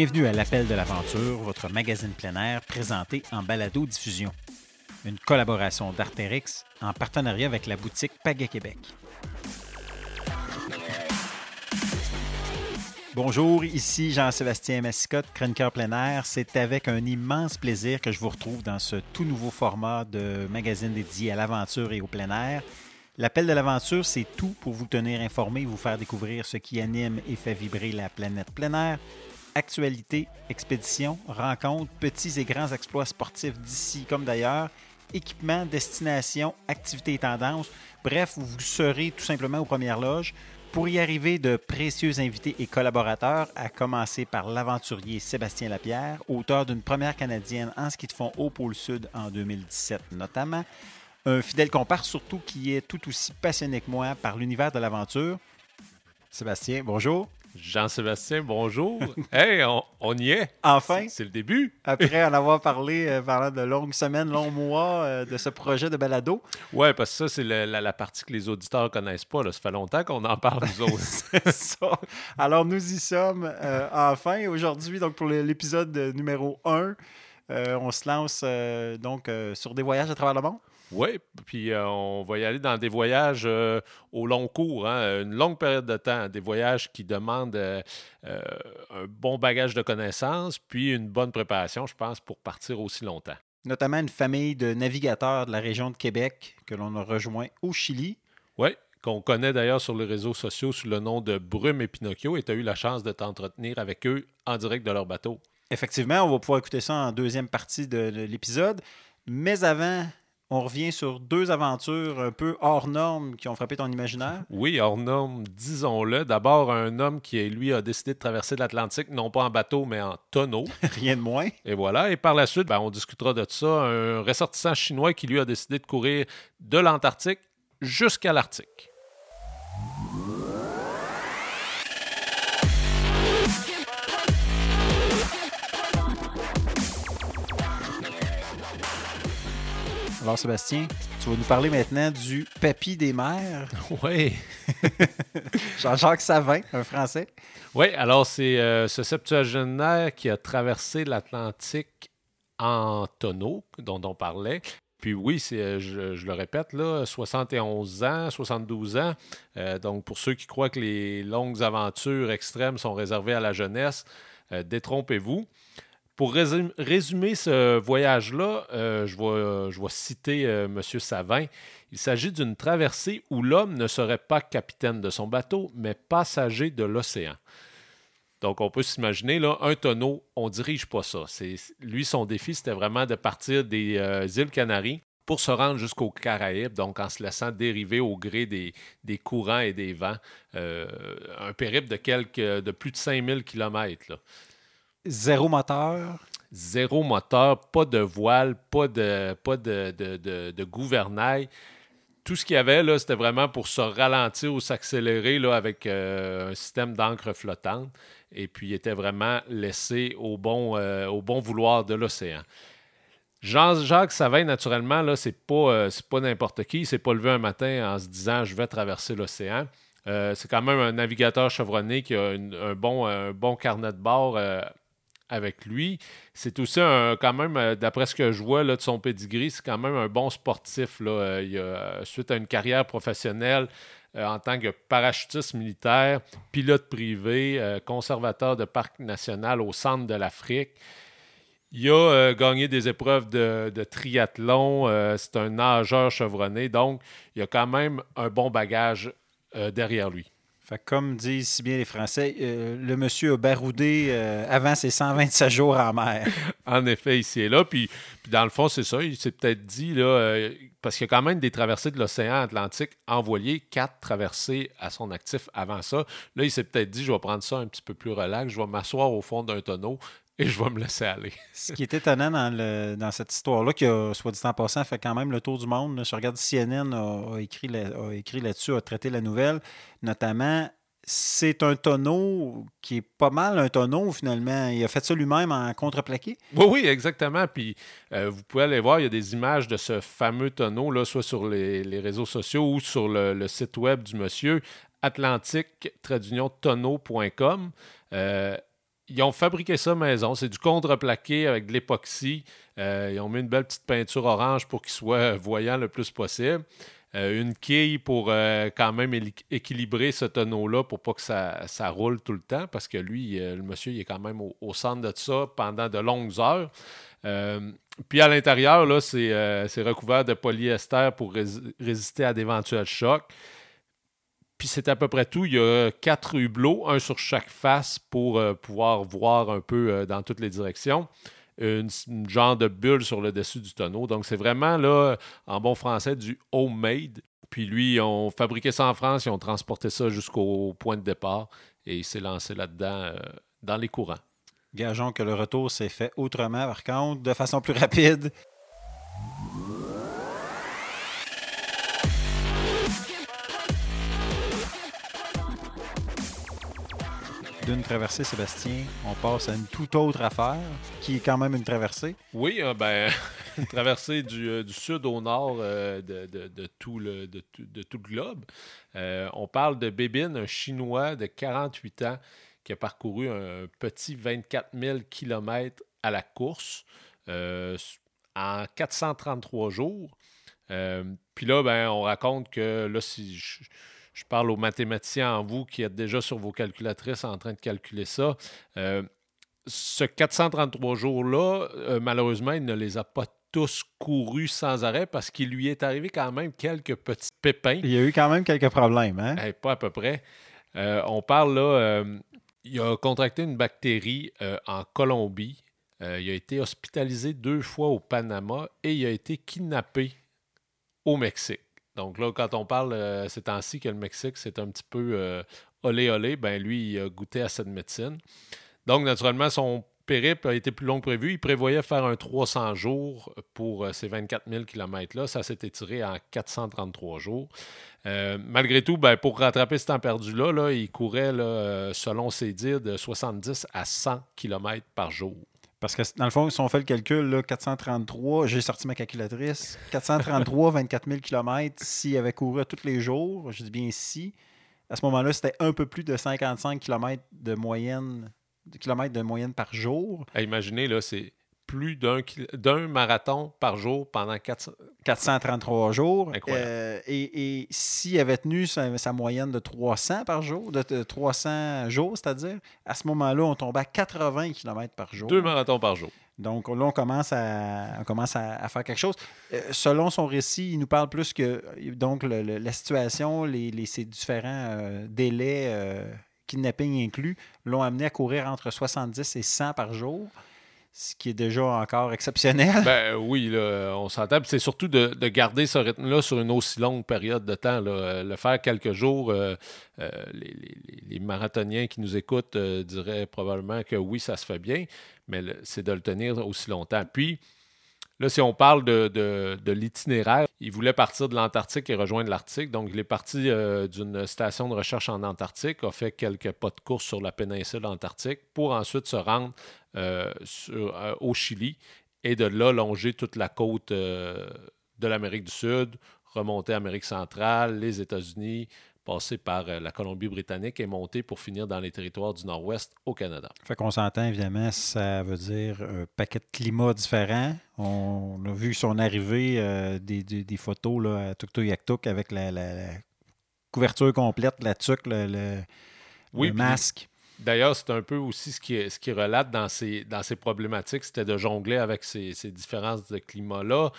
Bienvenue à l'Appel de l'Aventure, votre magazine plein air présenté en balado-diffusion. Une collaboration d'Artérix en partenariat avec la boutique Paga Québec. Bonjour, ici Jean-Sébastien Massicotte, chroniqueur plein air. C'est avec un immense plaisir que je vous retrouve dans ce tout nouveau format de magazine dédié à l'aventure et au plein air. L'appel de l'aventure, c'est tout pour vous tenir informé vous faire découvrir ce qui anime et fait vibrer la planète plein air. Actualité, expéditions, rencontres, petits et grands exploits sportifs d'ici comme d'ailleurs, équipements, destinations, activités et tendances. Bref, vous serez tout simplement aux premières loges. Pour y arriver, de précieux invités et collaborateurs, à commencer par l'aventurier Sébastien Lapierre, auteur d'une première canadienne en ski de fond au pôle Sud en 2017 notamment. Un fidèle compare surtout qui est tout aussi passionné que moi par l'univers de l'aventure. Sébastien, bonjour. Jean-Sébastien, bonjour. hey, on, y est. Enfin. C'est le début. Après en avoir parlé euh, pendant de longues semaines, longs mois euh, de ce projet de balado. Ouais, parce que ça, c'est la, partie que les auditeurs ne connaissent pas. Là. Ça fait longtemps qu'on en parle, nous autres. c'est ça. Alors, nous y sommes euh, enfin. Aujourd'hui, donc pour l'épisode numéro 1, on se lance donc sur des voyages à travers le monde. Oui, puis euh, on va y aller dans des voyages euh, au long cours, hein, une longue période de temps, des voyages qui demandent euh, un bon bagage de connaissances, puis une bonne préparation, je pense, pour partir aussi longtemps. Notamment une famille de navigateurs de la région de Québec que l'on a rejoint au Chili. Oui, qu'on connaît d'ailleurs sur les réseaux sociaux sous le nom de Brume et Pinocchio, et tu as eu la chance de t'entretenir avec eux en direct de leur bateau. Effectivement, on va pouvoir écouter ça en deuxième partie de l'épisode. Mais avant on revient sur deux aventures un peu hors normes qui ont frappé ton imaginaire. Oui, hors normes, disons-le. D'abord, un homme qui, lui, a décidé de traverser l'Atlantique, non pas en bateau, mais en tonneau. Rien de moins. Et voilà. Et par la suite, ben, on discutera de ça. Un ressortissant chinois qui, lui, a décidé de courir de l'Antarctique jusqu'à l'Arctique. Alors, Sébastien, tu vas nous parler maintenant du papy des mers. Oui. Jean-Jacques Savin, un Français. Oui, alors c'est euh, ce septuagénaire qui a traversé l'Atlantique en tonneau, dont on parlait. Puis oui, c'est, euh, je, le répète, là, 71 ans, 72 ans. Euh, donc pour ceux qui croient que les longues aventures extrêmes sont réservées à la jeunesse, détrompez-vous. Pour résumer ce voyage-là, euh, je, vais, vais, citer euh, M. Savin. Il s'agit d'une traversée où l'homme ne serait pas capitaine de son bateau, mais passager de l'océan. Donc, on peut s'imaginer, là, un tonneau, on ne dirige pas ça. lui, son défi, c'était vraiment de partir des euh, îles Canaries pour se rendre jusqu'aux Caraïbes, donc en se laissant dériver au gré des, courants et des vents. un périple de plus de 5000 km. Zéro moteur? Zéro moteur, pas de voile, pas de, pas de, de, gouvernail. Tout ce qu'il y avait, là, c'était vraiment pour se ralentir ou s'accélérer là, avec euh, un système d'encre flottante. Et puis, il était vraiment laissé au bon, euh, au bon vouloir de l'océan. Jean-Jacques Savin, naturellement, là, c'est pas, euh, pas n'importe qui. Il s'est pas levé un matin en se disant je vais traverser l'océan. c'est quand même un navigateur chevronné qui a un, bon, un bon carnet de bord avec lui. C'est aussi un, quand même, euh, d'après ce que je vois là, de son pedigree, c'est quand même un bon sportif. Là. Euh, il a, euh, suite à une carrière professionnelle en tant que parachutiste militaire, pilote privé, conservateur de parc national au centre de l'Afrique. Il a gagné des épreuves de, de triathlon. c'est un nageur chevronné. Donc, il a quand même un bon bagage derrière lui. Comme disent si bien les Français, euh, le monsieur a baroudé euh, avant ses 127 jours en mer. en effet, ici et là. Puis, dans le fond, c'est ça. Il s'est peut-être dit, là, euh, parce qu'il y a quand même des traversées de l'océan Atlantique envoyées, quatre traversées à son actif avant ça. Là, il s'est peut-être dit, je vais prendre ça un petit peu plus relax, je vais m'asseoir au fond d'un tonneau, et je vais me laisser aller. Ce qui est étonnant dans, le, dans cette histoire-là, qui a, soit dit en passant, fait quand même le tour du monde. Je regarde CNN a, écrit, a écrit là-dessus, a traité la nouvelle, notamment. C'est un tonneau qui est pas mal un tonneau finalement. Il a fait ça lui-même en contreplaqué. Oui, oui, exactement. Puis euh, vous pouvez aller voir, il y a des images de ce fameux tonneau, là, soit sur les, réseaux sociaux ou sur le, site web du monsieur, atlantique-tonneau.com. Euh, ils ont fabriqué ça maison. C'est du contreplaqué avec de l'époxy. Euh, ils ont mis une belle petite peinture orange pour qu'il soit voyant le plus possible. Euh, une quille pour euh, quand même équilibrer ce tonneau-là pour pas que ça, ça, roule tout le temps, parce que lui, le monsieur, il est quand même au, centre de ça pendant de longues heures. puis à l'intérieur, c'est recouvert de polyester pour résister à d'éventuels chocs. Puis c'est à peu près tout. Il y a quatre hublots, un sur chaque face pour euh, pouvoir voir un peu euh, dans toutes les directions. Une, genre de bulle sur le dessus du tonneau. Donc c'est vraiment là, en bon français, du homemade. Puis lui, ils ont fabriqué ça en France, ils ont transporté ça jusqu'au point de départ et il s'est lancé là-dedans euh, dans les courants. Gageons que le retour s'est fait autrement, par contre, de façon plus rapide. D'une traversée, Sébastien, on passe à une toute autre affaire, qui est quand même une traversée. Oui, euh, ben, une traversée du, euh, sud au nord euh, de, tout le, globe. on parle de Bébin, un Chinois de 48 ans qui a parcouru un petit 24 000 km à la course en 433 jours. Puis là, ben, on raconte que là, si parle aux mathématiciens en vous qui êtes déjà sur vos calculatrices en train de calculer ça. Euh, ce 433 jours-là, euh, malheureusement, il ne les a pas tous courus sans arrêt parce qu'il lui est arrivé quand même quelques petits pépins. Il y a eu quand même quelques problèmes, hein? Eh, pas à peu près. Euh, on parle là, il a contracté une bactérie en Colombie. il a été hospitalisé deux fois au Panama et il a été kidnappé au Mexique. Donc là, quand on parle euh, ces temps-ci que le Mexique, c'est un petit peu euh, olé olé, ben lui, il a goûté à cette médecine. Donc, naturellement, son périple a été plus long que prévu. Il prévoyait faire un 300 jours pour euh, ces 24 000 km-là. Ça s'est étiré en 433 jours. malgré tout, ben, pour rattraper ce temps perdu-là, là, il courait, selon ses dires, de 70 à 100 km par jour. Parce que dans le fond, si on fait le calcul, là, 433, j'ai sorti ma calculatrice, 433, 24 000 km, s'il avait couru tous les jours, je dis bien si, à ce moment-là, c'était un peu plus de 55 km de moyenne, kilomètres de moyenne par jour. imaginez, là, c'est plus d'un marathon par jour pendant 433 jours. Euh, et, et s'il avait tenu sa, moyenne de 300 par jour, de, 300 jours, c'est-à-dire, à ce moment-là, on tombait à 80 km par jour. Deux marathons par jour. Donc là, on commence à, commence à, faire quelque chose. Euh, selon son récit, il nous parle plus que donc la situation, les, ces différents euh, délais, kidnapping inclus, l'ont amené à courir entre 70 et 100 par jour ce qui est déjà encore exceptionnel. Ben oui, on s'entend. C'est surtout de, garder ce rythme-là sur une aussi longue période de temps. Le faire quelques jours, euh, euh, les, marathoniens qui nous écoutent euh, diraient probablement que oui, ça se fait bien, mais c'est de le tenir aussi longtemps. Puis, Là, si on parle de, l'itinéraire, il voulait partir de l'Antarctique et rejoindre l'Arctique. Donc, il est parti d'une station de recherche en Antarctique, a fait quelques pas de course sur la péninsule antarctique pour ensuite se rendre euh, euh, au Chili et de là longer toute la côte euh, de l'Amérique du Sud, remonter Amérique centrale, les États-Unis, passer par la Colombie-Britannique et monter pour finir dans les territoires du Nord-Ouest au Canada. Fait qu'on s'entend évidemment, ça veut dire un paquet de climats différents. On a vu son arrivée des, photos là, à Tuktoyaktuk avec la, couverture complète, la tuque, le, masque. D'ailleurs, c'est un peu aussi ce qui, ce qui relate dans ces, problématiques, c'était de jongler avec ces, différences de climat-là.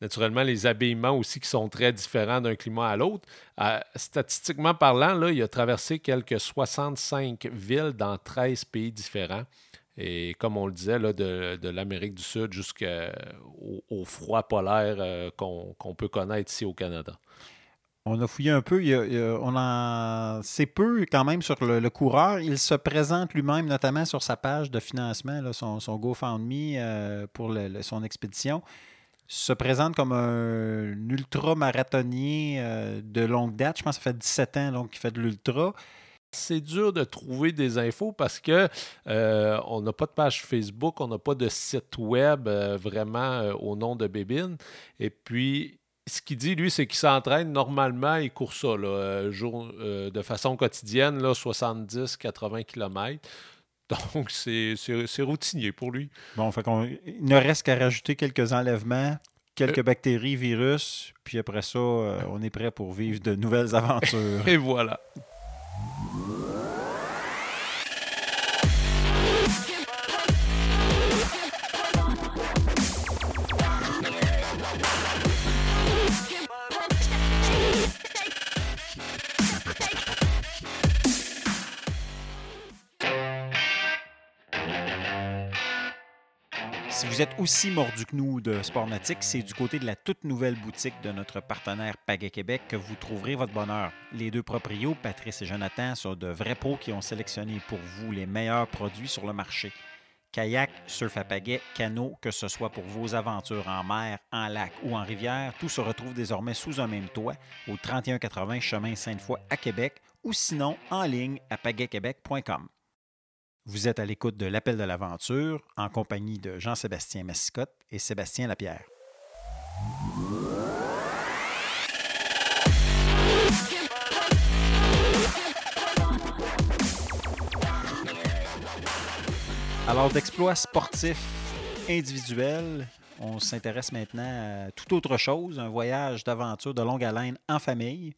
Naturellement, les habillements aussi qui sont très différents d'un climat à l'autre. Euh, statistiquement parlant, là, il a traversé quelques 65 villes dans 13 pays différents. Et comme on le disait, de, l'Amérique du Sud jusqu'au froid polaire euh, qu'on peut connaître ici au Canada. On a fouillé un peu. on en sait peu quand même sur le, coureur. Il se présente lui-même, notamment sur sa page de financement, son, GoFundMe euh, pour son expédition. Se présente comme un ultra-marathonnier euh, de longue date. Je pense que ça fait 17 ans qu'il fait de l'ultra. C'est dur de trouver des infos parce que euh, on n'a pas de page Facebook, on n'a pas de site web vraiment au nom de Bébine. Et puis, ce qu'il dit, lui, c'est qu'il s'entraîne normalement, il court ça là, euh, jour, euh, de façon quotidienne, 70-80 km. Donc, c'est routinier pour lui. Bon, fait qu'on, il ne reste qu'à rajouter quelques enlèvements, quelques bactéries, virus, puis après ça, euh, on est prêt pour vivre de nouvelles aventures. Et voilà. Si vous êtes aussi mordu que nous de Sport Nautique, c'est du côté de la toute nouvelle boutique de notre partenaire Pagaie Québec que vous trouverez votre bonheur. Les deux proprios, Patrice et Jonathan, sont de vrais pros qui ont sélectionné pour vous les meilleurs produits sur le marché. Kayak, surf à pagaie, canot, que ce soit pour vos aventures en mer, en lac ou en rivière, tout se retrouve désormais sous un même toit au 3180 chemin Sainte-Foy à Québec ou sinon en ligne à pagaiequebec.com. Vous êtes à l'écoute de l'Appel de l'aventure en compagnie de Jean-Sébastien Massicotte et Sébastien Lapierre. Alors, d'exploits sportifs individuels, on s'intéresse maintenant à tout autre chose, un voyage d'aventure de longue haleine en famille.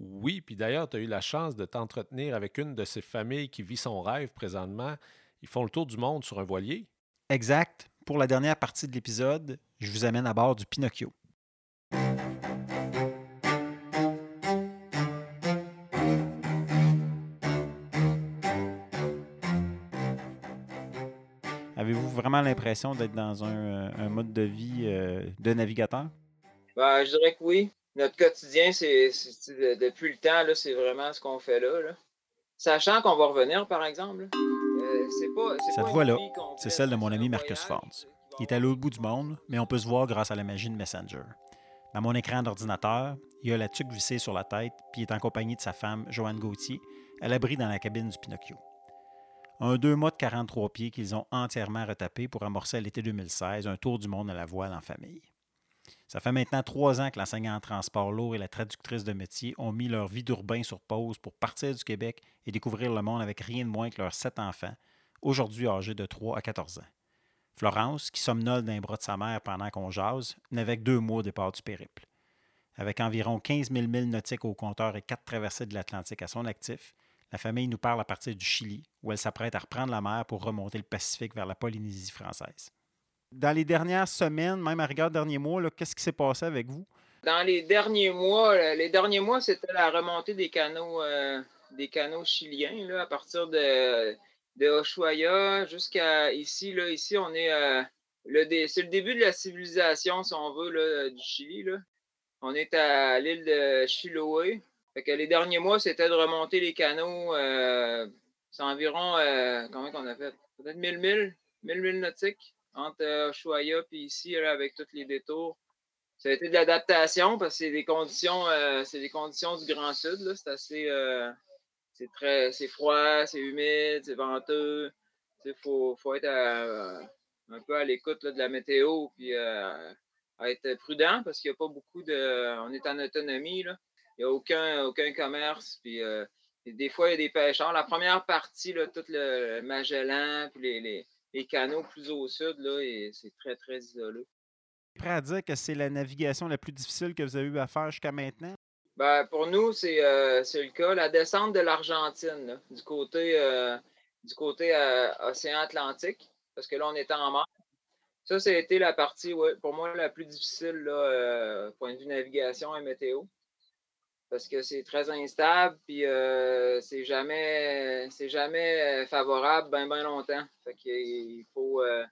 Oui, puis d'ailleurs, tu as eu la chance de t'entretenir avec une de ces familles qui vit son rêve présentement. Ils font le tour du monde sur un voilier. Exact. Pour la dernière partie de l'épisode, je vous amène à bord du Pinocchio. Avez-vous vraiment l'impression d'être dans un, euh, un mode de vie euh, de navigateur? Ben, je dirais que oui. Notre quotidien, c'est c'est- de- depuis le temps, c'est vraiment ce qu'on fait là, là. Sachant qu'on va revenir, par exemple. euh, c'est pas, Cette voix-là, c'est celle de mon ami Marcus qui va Il est à l'autre bout du monde, mais on peut se voir grâce à la magie de Messenger. Dans mon écran d'ordinateur, il a la tuque vissée sur la tête, puis il est en compagnie de sa femme, Joanne Gauthier, à l'abri dans la cabine du Pinocchio. Un deux mois de 43 pieds qu'ils ont entièrement retapé pour amorcer à l'été 2016 un tour du monde à la voile en famille. Ça fait maintenant trois ans que l'enseignant en transport lourd et la traductrice de métier ont mis leur vie d'urbain sur pause pour partir du Québec et découvrir le monde avec rien de moins que leurs sept enfants, aujourd'hui âgés de 3 à 14 ans. Florence, qui somnole d'un bras de sa mère pendant qu'on jase, n'avait que deux mois au départ du périple. Avec environ 15 000 milles nautiques au compteur et quatre traversées de l'Atlantique à son actif, la famille nous parle à partir du Chili, où elle s'apprête à reprendre la mer pour remonter le Pacifique vers la Polynésie française. Dans les dernières semaines, même à rigueur derniers mois, qu'est-ce qui s'est passé avec vous? Dans les derniers mois, là, les derniers mois, c'était la remontée des canaux, euh, des canaux chiliens, là, à partir de, de jusqu'à ici. Là, ici, on est euh, c'est le début de la civilisation, si on veut, là, du Chili. Là. On est à l'île de Chiloé. Les derniers mois, c'était de remonter les canaux. euh, c'est environ, euh, comment qu'on a fait? Peut-être 1000 milles, 1000 milles nautiques entre euh, Ushuaia puis ici, avec tous les détours. Ça a été de l'adaptation parce que c'est des conditions, euh, c'est des conditions du Grand Sud. C'est assez, euh, c'est très, c'est froid, c'est humide, c'est venteux. Il faut, faut être un peu à l'écoute de la météo puis à être prudent parce qu'il n'y a pas beaucoup de, on est en autonomie là. Il n'y a aucun, aucun commerce puis des fois il y a des pêcheurs. La première partie là, tout le Magellan puis les, les canaux plus au sud là, et c'est très très isolé. Prêt à dire que c'est la navigation la plus difficile que vous avez eu à faire jusqu'à maintenant? Ben, pour nous, c'est euh, c'est le cas. La descente de l'Argentine, du côté, euh, du côté euh, océan Atlantique, parce que là, on est en mer. Ça, ça a été la partie, ouais, pour moi, la plus difficile, là, point de vue navigation et météo. Parce que c'est très instable, puis euh, c'est jamais, c'est jamais euh, favorable bien, bien longtemps. Fait qu'il faut, euh,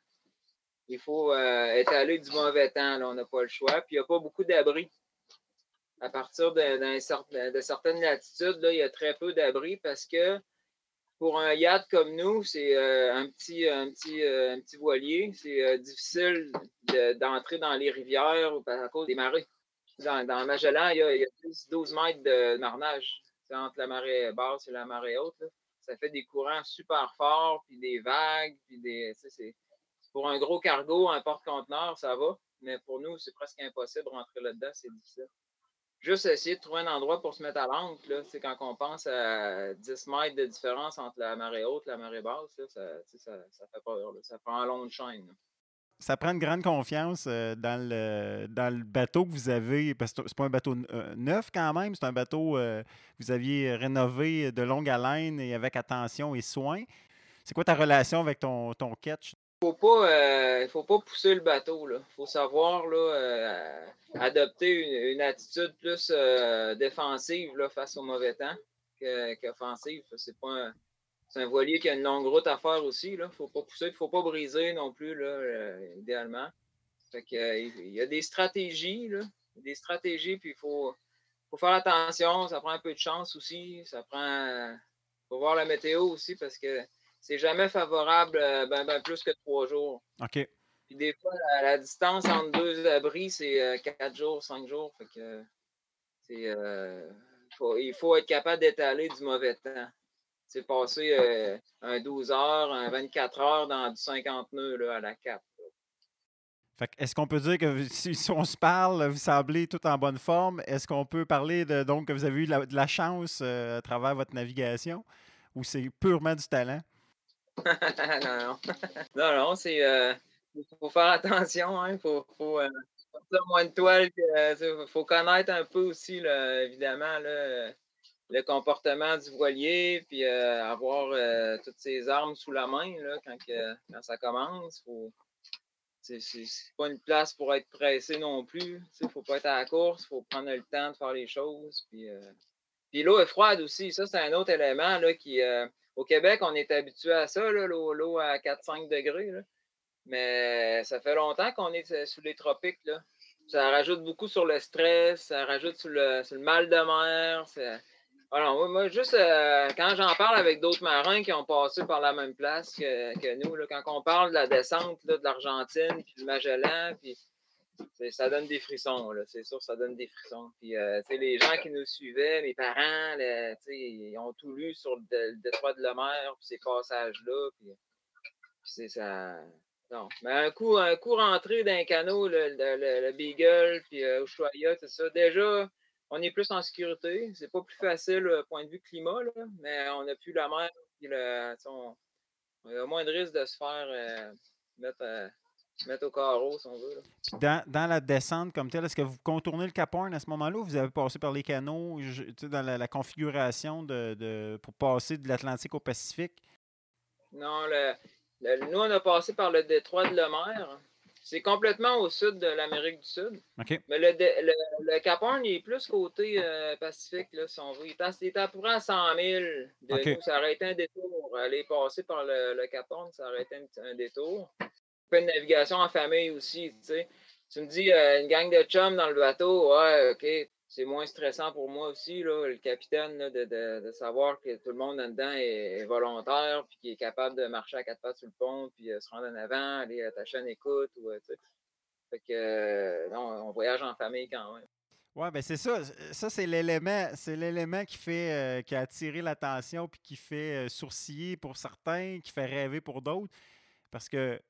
il faut euh, étaler du mauvais temps. Là, on n'a pas le choix. Puis il n'y a pas beaucoup d'abris. À partir de, de certaines latitudes, là, il y a très peu d'abris parce que pour un yacht comme nous, c'est euh, un, petit, un, petit, euh, un petit voilier. C'est euh, difficile de- d'entrer dans les rivières à cause des marées. Dans, dans Magellan, il y a, il y a 10, 12 mètres de marnage entre la marée basse et la marée haute. là. Ça fait des courants super forts, puis des vagues, puis des. c'est- pour un gros cargo, un porte-conteneur, ça va. Mais pour nous, c'est presque impossible de rentrer là-dedans, c'est difficile. juste essayer de trouver un endroit pour se mettre à l'ancre. C'est quand on pense à 10 mètres de différence entre la marée haute et la marée basse, ça, ça, fait peur. Ça prend un long de chaîne. Ça prend une grande confiance euh, dans, le, bateau que vous avez, parce que c'est pas un bateau euh, neuf quand même, c'est un bateau que euh, vous aviez rénové de longue haleine et avec attention et soin. C'est quoi ta relation avec ton, catch? faut pas, faut pas pousser le bateau. Il faut savoir là, adopter une, attitude plus défensive là, face au mauvais temps qu'offensive. c'est pas un, un, voilier qui a une longue route à faire aussi. Il ne faut pas pousser, il ne faut pas briser non plus, là, idéalement. il y a des stratégies, là, des stratégies, puis il faut, faut faire attention. Ça prend un peu de chance aussi. Ça prend. faut voir la météo aussi parce que c'est jamais favorable euh, ben, ben, plus que trois jours. OK. Puis des fois, la, distance entre deux abris, c'est euh, quatre jours, cinq jours. Fait que c'est, euh, il faut être capable d'étaler du mauvais temps. C'est passer un 12 heures, un 24 heures dans du 50 nœuds là, à la cape. Est-ce qu'on peut dire que si, on se parle, vous semblez tout en bonne forme? Est-ce qu'on peut parler de donc que vous avez eu de la, chance à travers votre navigation ou c'est purement du talent? non, non. non, non, c'est. Euh, faut faire attention, hein. Faut, faut euh, moins de toile. Euh, faut connaître un peu aussi, là, évidemment, là, le comportement du voilier, puis avoir toutes ses armes sous la main là, quand, quand ça commence. Faut, c'est pas une place pour être pressé non plus. Il faut pas être à la course, il faut prendre le temps de faire les choses. Puis, puis l'eau est froide aussi. Ça, c'est un autre élément là, qui, au Québec, on est habitué à ça, l'eau à 4-5 degrés. Mais ça fait longtemps qu'on est sous les tropiques. Là. Ça rajoute beaucoup sur le stress, ça rajoute sur le, mal de mer. Alors, moi, juste euh, quand j'en parle avec d'autres marins qui ont passé par la même place que, nous, quand on parle de la descente de l'Argentine, puis du Magellan, puis ça donne des frissons, c'est sûr, ça donne des frissons. Puis, euh, les gens qui nous suivaient, mes parents, ils ont tout lu sur le, détroit de la mer, puis ces passages-là. Puis, c'est ça. Non. Mais un coup, un coup rentré d'un canot, le, le, Beagle, puis euh, Ushuaia, ça, déjà, on est plus en sécurité. C'est pas plus facile au point de vue climat, là, mais on n'a plus la mer, puis le, on, a moins de risque de se faire euh, mettre. Euh, mettre au carreau, si on veut. Dans, dans, la descente comme telle, est-ce que vous contournez le Cap Horn à ce moment-là ou vous avez passé par les canaux dans la, configuration de, pour passer de l'Atlantique au Pacifique? Non, le, nous, on a passé par le détroit de la mer. C'est complètement au sud de l'Amérique du Sud. Mais le, le, Cap Horn, il est plus côté euh, Pacifique, là, si on veut. Il est, à peu près à 100 000 de nous. Ça aurait été un détour. Aller passer par le, Cap Horn, ça aurait été un détour peu de navigation en famille aussi, tu sais. Tu me dis euh, une gang de chums dans le bateau, ouais, OK, c'est moins stressant pour moi aussi, là, le capitaine, là, de, de, de, savoir que tout le monde là-dedans est, volontaire, puis qu'il est capable de marcher à quatre pattes sur le pont, puis euh, se rendre en avant, aller à ta chaîne écoute, ou, euh. Fait que, non, on voyage en famille quand même. Oui, ben c'est ça. Ça, c'est l'élément, c'est l'élément qui fait qui a attiré l'attention puis qui fait sourciller pour certains, qui fait rêver pour d'autres. Parce que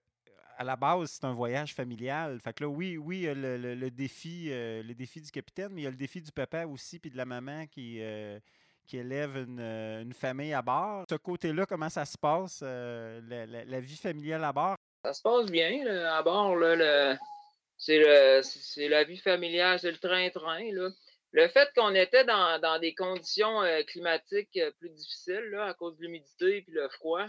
à la base, c'est un voyage familial. Fait que là, oui, oui, le, le, défi, euh, le défi du capitaine, mais il y a le défi du papa aussi, puis de la maman qui, euh, qui élève euh, une, famille à bord. Ce côté-là, comment ça se passe, la, vie familiale à bord? Ça se passe bien à bord. Là, c'est, la vie familiale, c'est le train-train. Le fait qu'on était dans, des conditions climatiques plus difficiles là, à cause de l'humidité et le froid,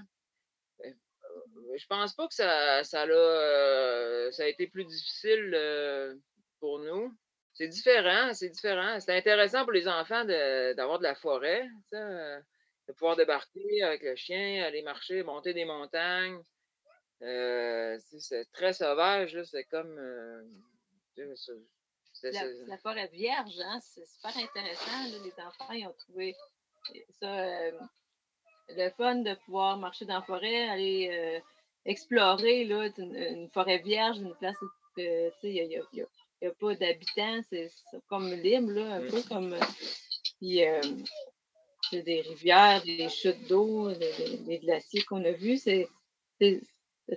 je pense pas que ça, ça, a, euh, ça a été plus difficile euh, pour nous. C'est différent, c'est différent. C'est intéressant pour les enfants d'avoir de, la forêt, euh, de pouvoir débarquer avec le chien, aller marcher, monter des montagnes. c'est très sauvage, c'est comme. la, forêt vierge, hein, c'est super intéressant. les enfants ils ont trouvé ça le fun de pouvoir marcher dans la forêt, aller euh, explorer là, une, forêt vierge, une place où il n'y a, pas d'habitants, c'est comme libre, là, un peu comme. Puis, euh, des rivières, des chutes d'eau, des, glaciers qu'on a vus, c'est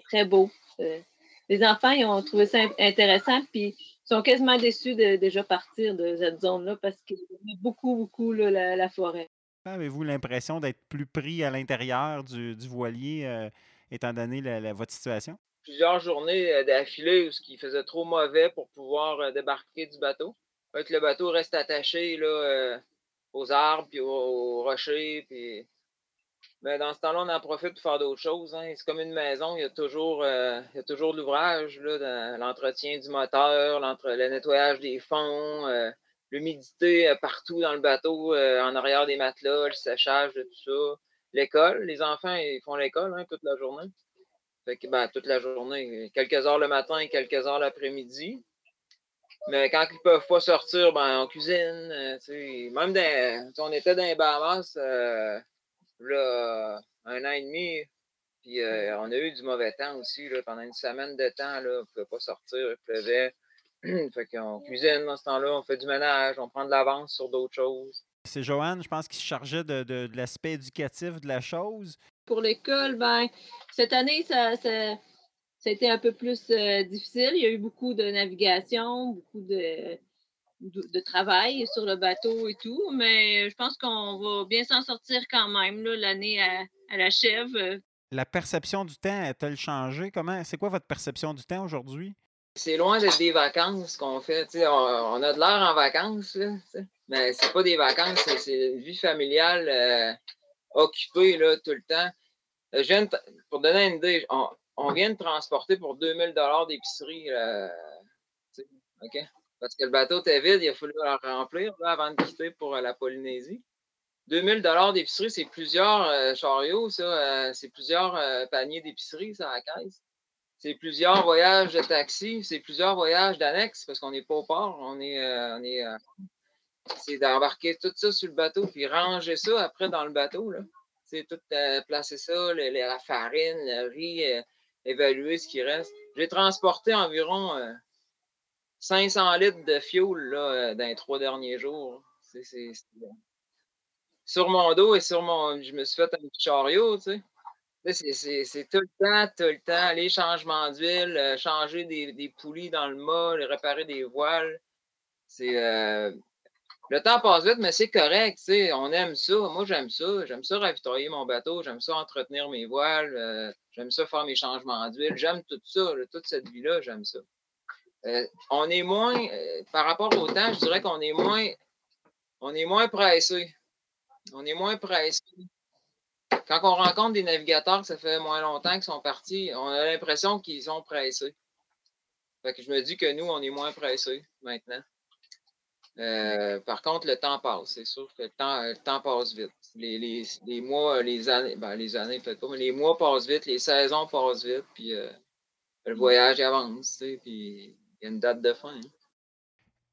très beau. les enfants, ils ont trouvé ça intéressant, puis ils sont quasiment déçus de déjà partir de cette zone-là parce qu'ils aiment beaucoup, beaucoup la, forêt. Avez-vous l'impression d'être plus pris à l'intérieur du, voilier, euh, étant donné votre situation? Plusieurs journées euh, d'affilée où il faisait trop mauvais pour pouvoir euh, débarquer du bateau. que le bateau reste attaché là, aux arbres, puis aux, rochers, puis mais dans ce temps-là, on en profite pour faire d'autres choses. Hein. C'est comme une maison, il y a toujours, euh, il y a toujours l'ouvrage, l'entretien du moteur, le nettoyage des fonds, l'humidité euh, partout dans le bateau, en arrière des matelas, le séchage tout ça. L'école, les enfants, ils font l'école hein, toute la journée. Fait que, ben, toute la journée, quelques heures le matin et quelques heures l'après-midi. Mais quand ils ne peuvent pas sortir, ben, on cuisine. même dans, on était dans les Bahamas, là, un an et demi. Puis euh, on a eu du mauvais temps aussi. Là, pendant une semaine de temps, là, on ne pouvait pas sortir, il pleuvait. fait qu'on cuisine dans ce temps-là, on fait du ménage, on prend de l'avance sur d'autres choses. C'est Joanne, je pense, qui se chargeait de, de, l'aspect éducatif de la chose. Pour l'école, ben, cette année, ça, ça, ça, a été un peu plus euh, difficile. Il y a eu beaucoup de navigation, beaucoup de, de, travail sur le bateau et tout, mais je pense qu'on va bien s'en sortir quand même. L'année à, à l'achève. La perception du temps a-t-elle changé? Comment c'est quoi votre perception du temps aujourd'hui? C'est loin d'être des vacances qu'on fait. On, a de l'air en vacances, là, mais c'est pas des vacances, c'est une vie familiale euh, occupée là, tout le temps. Euh, je pour donner une idée, on, vient de transporter pour 2000 d'épicerie. Euh, OK? Parce que le bateau était vide, il a fallu le remplir avant de quitter pour la Polynésie. 2000 dollars d'épicerie, c'est plusieurs chariots, ça. C'est plusieurs paniers d'épicerie, ça, à la caisse. C'est plusieurs voyages de taxi, c'est plusieurs voyages d'annexe, parce qu'on n'est pas au port. On est, on est c'est d'embarquer tout ça sur le bateau, puis ranger ça après dans le bateau. C'est tout placer ça, la farine, le riz, évaluer ce qui reste. J'ai transporté environ 500 litres de fioul là, euh, dans les trois derniers jours. C'est, sur mon dos et sur mon. Je me suis fait un petit chariot, tu sais. C'est, tout le temps, tout le temps, les changements d'huile, euh, changer des, des, poulies dans le mât, réparer des voiles. C'est, euh, le temps passe vite, mais c'est correct. On aime ça. Moi, j'aime ça. J'aime ça ravitailler mon bateau. J'aime ça entretenir mes voiles. j'aime ça faire mes changements d'huile. J'aime tout ça. toute cette vie-là, j'aime ça. Euh, on est moins, euh, par rapport au temps, je dirais qu'on est moins, on est moins pressé. On est moins pressé. Quand on rencontre des navigateurs ça fait moins longtemps qu'ils sont partis, on a l'impression qu'ils sont pressés. Fait que je me dis que nous, on est moins pressés maintenant. Euh, par contre, le temps passe. C'est sûr que le temps, passe vite. Les, mois, les années, ben, les années peut-être pas, mais les mois passent vite, les saisons passent vite, puis le voyage avance, puis il y a une date de fin. Hein.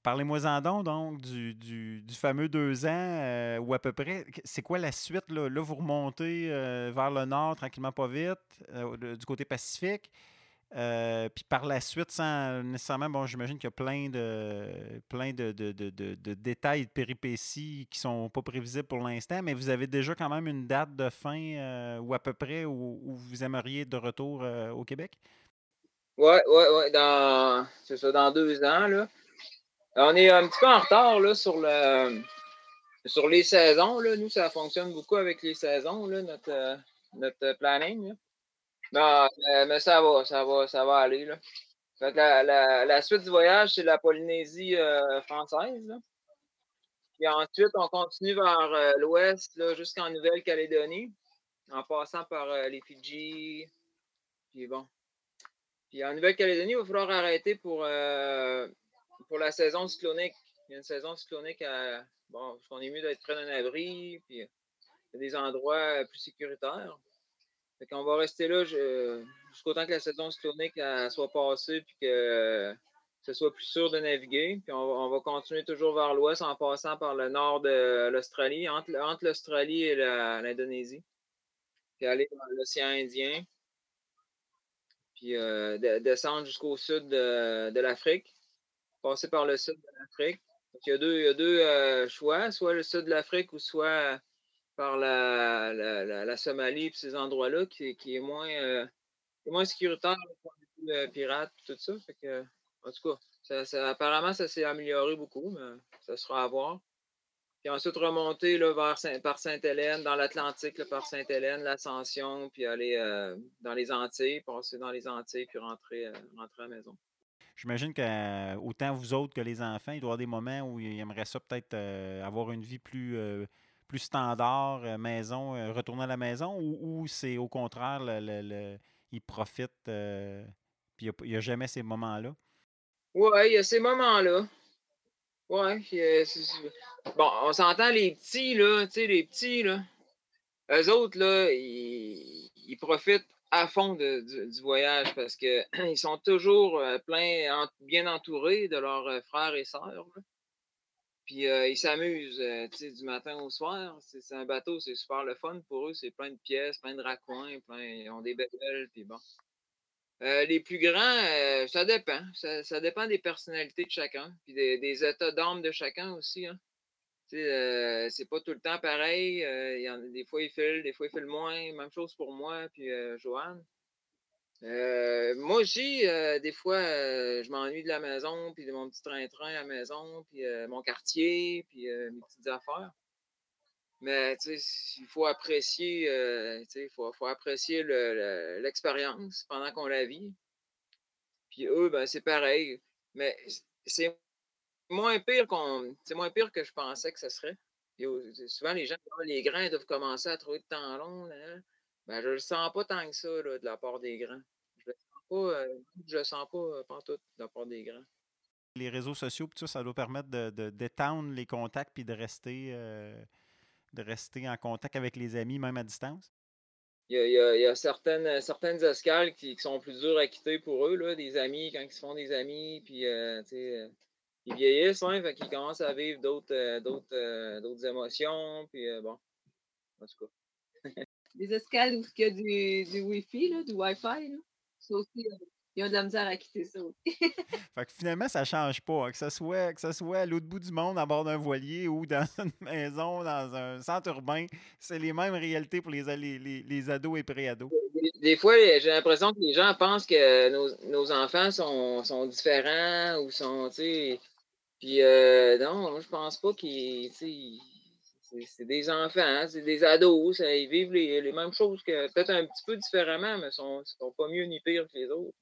Parlez-moi-en donc, donc du, fameux deux ans euh, ou à peu près. C'est quoi la suite? Là, là vous remontez euh, vers le nord tranquillement, pas vite, euh, du côté Pacifique. puis par la suite, sans nécessairement, bon, j'imagine qu'il y a plein de plein de, détails de péripéties qui sont pas prévisibles pour l'instant, mais vous avez déjà quand même une date de fin ou à peu près où, vous aimeriez être de retour au Québec? Ouais, ouais, dans, c'est ça, dans deux ans, là. On est un petit peu en retard, sur le, sur les saisons. Nous, ça fonctionne beaucoup avec les saisons, là, notre, notre planning, là. Euh, mais ça va, ça va, ça va aller, là. La, suite du voyage, c'est la Polynésie euh, française. Puis ensuite, on continue vers euh, l'ouest, jusqu'en Nouvelle-Calédonie, en passant par les Fidji. Puis bon, puis en Nouvelle-Calédonie, il va falloir arrêter pour, euh, pour la saison cyclonique. Il y a une saison cyclonique à. Bon, parce qu'on est mieux d'être près d'un abri, puis il y a des endroits plus sécuritaires. Fait qu'on va rester là jusqu'au temps que la saison cyclonique soit passée, puis que ce soit plus sûr de naviguer. Puis on va, continuer toujours vers l'ouest en passant par le nord de l'Australie, entre, entre l'Australie et l'Indonésie. Puis aller dans l'océan Indien puis euh, descendre jusqu'au sud de, l'Afrique, passer par le sud de l'Afrique. Il y a deux, euh, choix, soit le sud de l'Afrique ou soit par la, Somalie et ces endroits-là, qui, qui, est moins, euh, sécuritaire euh, pirates, tout ça. En tout cas, apparemment, ça s'est amélioré beaucoup, mais ça sera à voir. Puis ensuite, remonter là, vers par Sainte-Hélène, dans l'Atlantique, par Sainte-Hélène, l'Ascension, puis aller euh, dans les Antilles, passer dans les Antilles, puis rentrer, euh, rentrer à la maison. J'imagine que autant vous autres que les enfants, il doit y avoir des moments où ils aimeraient ça peut-être euh, avoir une vie plus, euh, plus standard, euh, maison, euh, retourner à la maison, ou, c'est au contraire, le, le- ils profitent, euh, puis il n'y a, jamais ces moments-là? Ouais, il y a ces moments-là. Euh, c'est- bon, on s'entend les petits, là, tu sais, les petits, là. Eux autres, là, ils profitent à fond du, voyage parce que ils sont toujours euh, plein, en- bien entourés de leurs euh, frères et sœurs. Puis euh, ils s'amusent, du matin au soir. C'est un bateau, c'est super le fun pour eux. C'est plein de pièces, plein de raccoins, ils ont des belles, puis bon. Les plus grands, ça dépend. Ça, dépend des personnalités de chacun, puis des, des états d'âme de chacun aussi. Hein. Euh, c'est pas tout le temps pareil. euh, des fois, il file, des fois, il file moins. Même chose pour moi, puis euh, Joanne. Moi aussi, des fois, je m'ennuie de la maison, puis de mon petit train-train à la maison, puis mon quartier, puis mes petites affaires. Mais il faut apprécier, il faut, faut apprécier le- le- l'expérience pendant qu'on la vit. Puis eux, ben, c'est pareil. Mais c'est moins pire qu'on. C'est moins pire que je pensais que ce serait. Euh, souvent, les gens, Ah, les grands ils doivent commencer à trouver de temps long. là. Ben, je le sens pas tant que ça là, de la part des grands. Je le sens pas, euh, je le sens pas euh, pantoute de la part des grands. Les réseaux sociaux, tout ça, ça doit permettre de, de- d'étendre les contacts puis de rester, euh, de rester en contact avec les amis, même à distance? Il y a, il y a- il y a certaines, certaines escales qui, qui sont plus dures à quitter pour eux, là, des amis, quand ils se font des amis, puis ils vieillissent, hein, fait qu'ils commencent à vivre d'autres, euh, d'autres, euh, d'autres émotions, puis euh, bon, en tout cas. Des escales où il y a du, du Wi-Fi, là, du Wi-Fi. Là. Ça aussi, euh, ils ont de la misère à quitter ça aussi. Fait que finalement, ça change pas. hein, que ce soit, que ce soit à l'autre bout du monde, à bord d'un voilier ou dans une maison, dans un centre urbain, c'est les mêmes réalités pour les, les, les, les ados et pré-ados. Des, des fois, j'ai l'impression que les gens pensent que nos, nos enfants sont, sont différents ou sont, tu sais. Puis euh, non, moi je pense pas qu'ils. C'est des enfants, c'est des ados, ça, ils vivent les, les mêmes choses que peut-être un petit peu différemment, mais sont, sont pas mieux ni pires que les autres.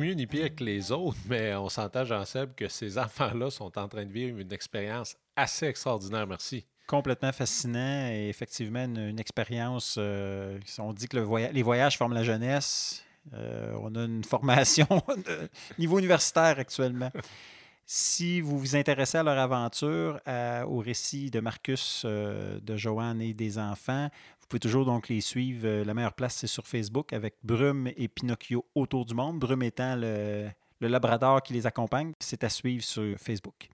Mieux ni pire que les autres, mais on s'entend, Jean-Seb, que ces enfants-là sont en train de vivre une expérience assez extraordinaire. Merci. Complètement fascinant et effectivement une, expérience. euh, on dit que les voyages forment la jeunesse. Euh, on a une formation niveau universitaire actuellement. Si vous vous intéressez à leur aventure, au récit de Marcus, euh, de Joanne et des enfants, pouvez toujours donc les suivre. Euh, La meilleure place, c'est sur Facebook avec Brume et Pinocchio autour du monde. Brume étant le, le labrador qui les accompagne. C'est à suivre sur Facebook.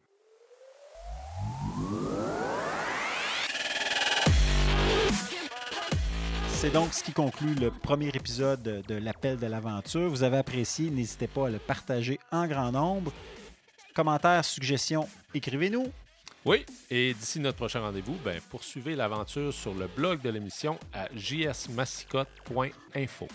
C'est donc ce qui conclut le premier épisode de l'Appel de l'aventure. Vous avez apprécié, n'hésitez pas à le partager en grand nombre. Commentaires, suggestions, écrivez-nous. Oui, et d'ici notre prochain rendez-vous, ben, poursuivez l'aventure sur le blog de l'émission à jsmassicotte.info.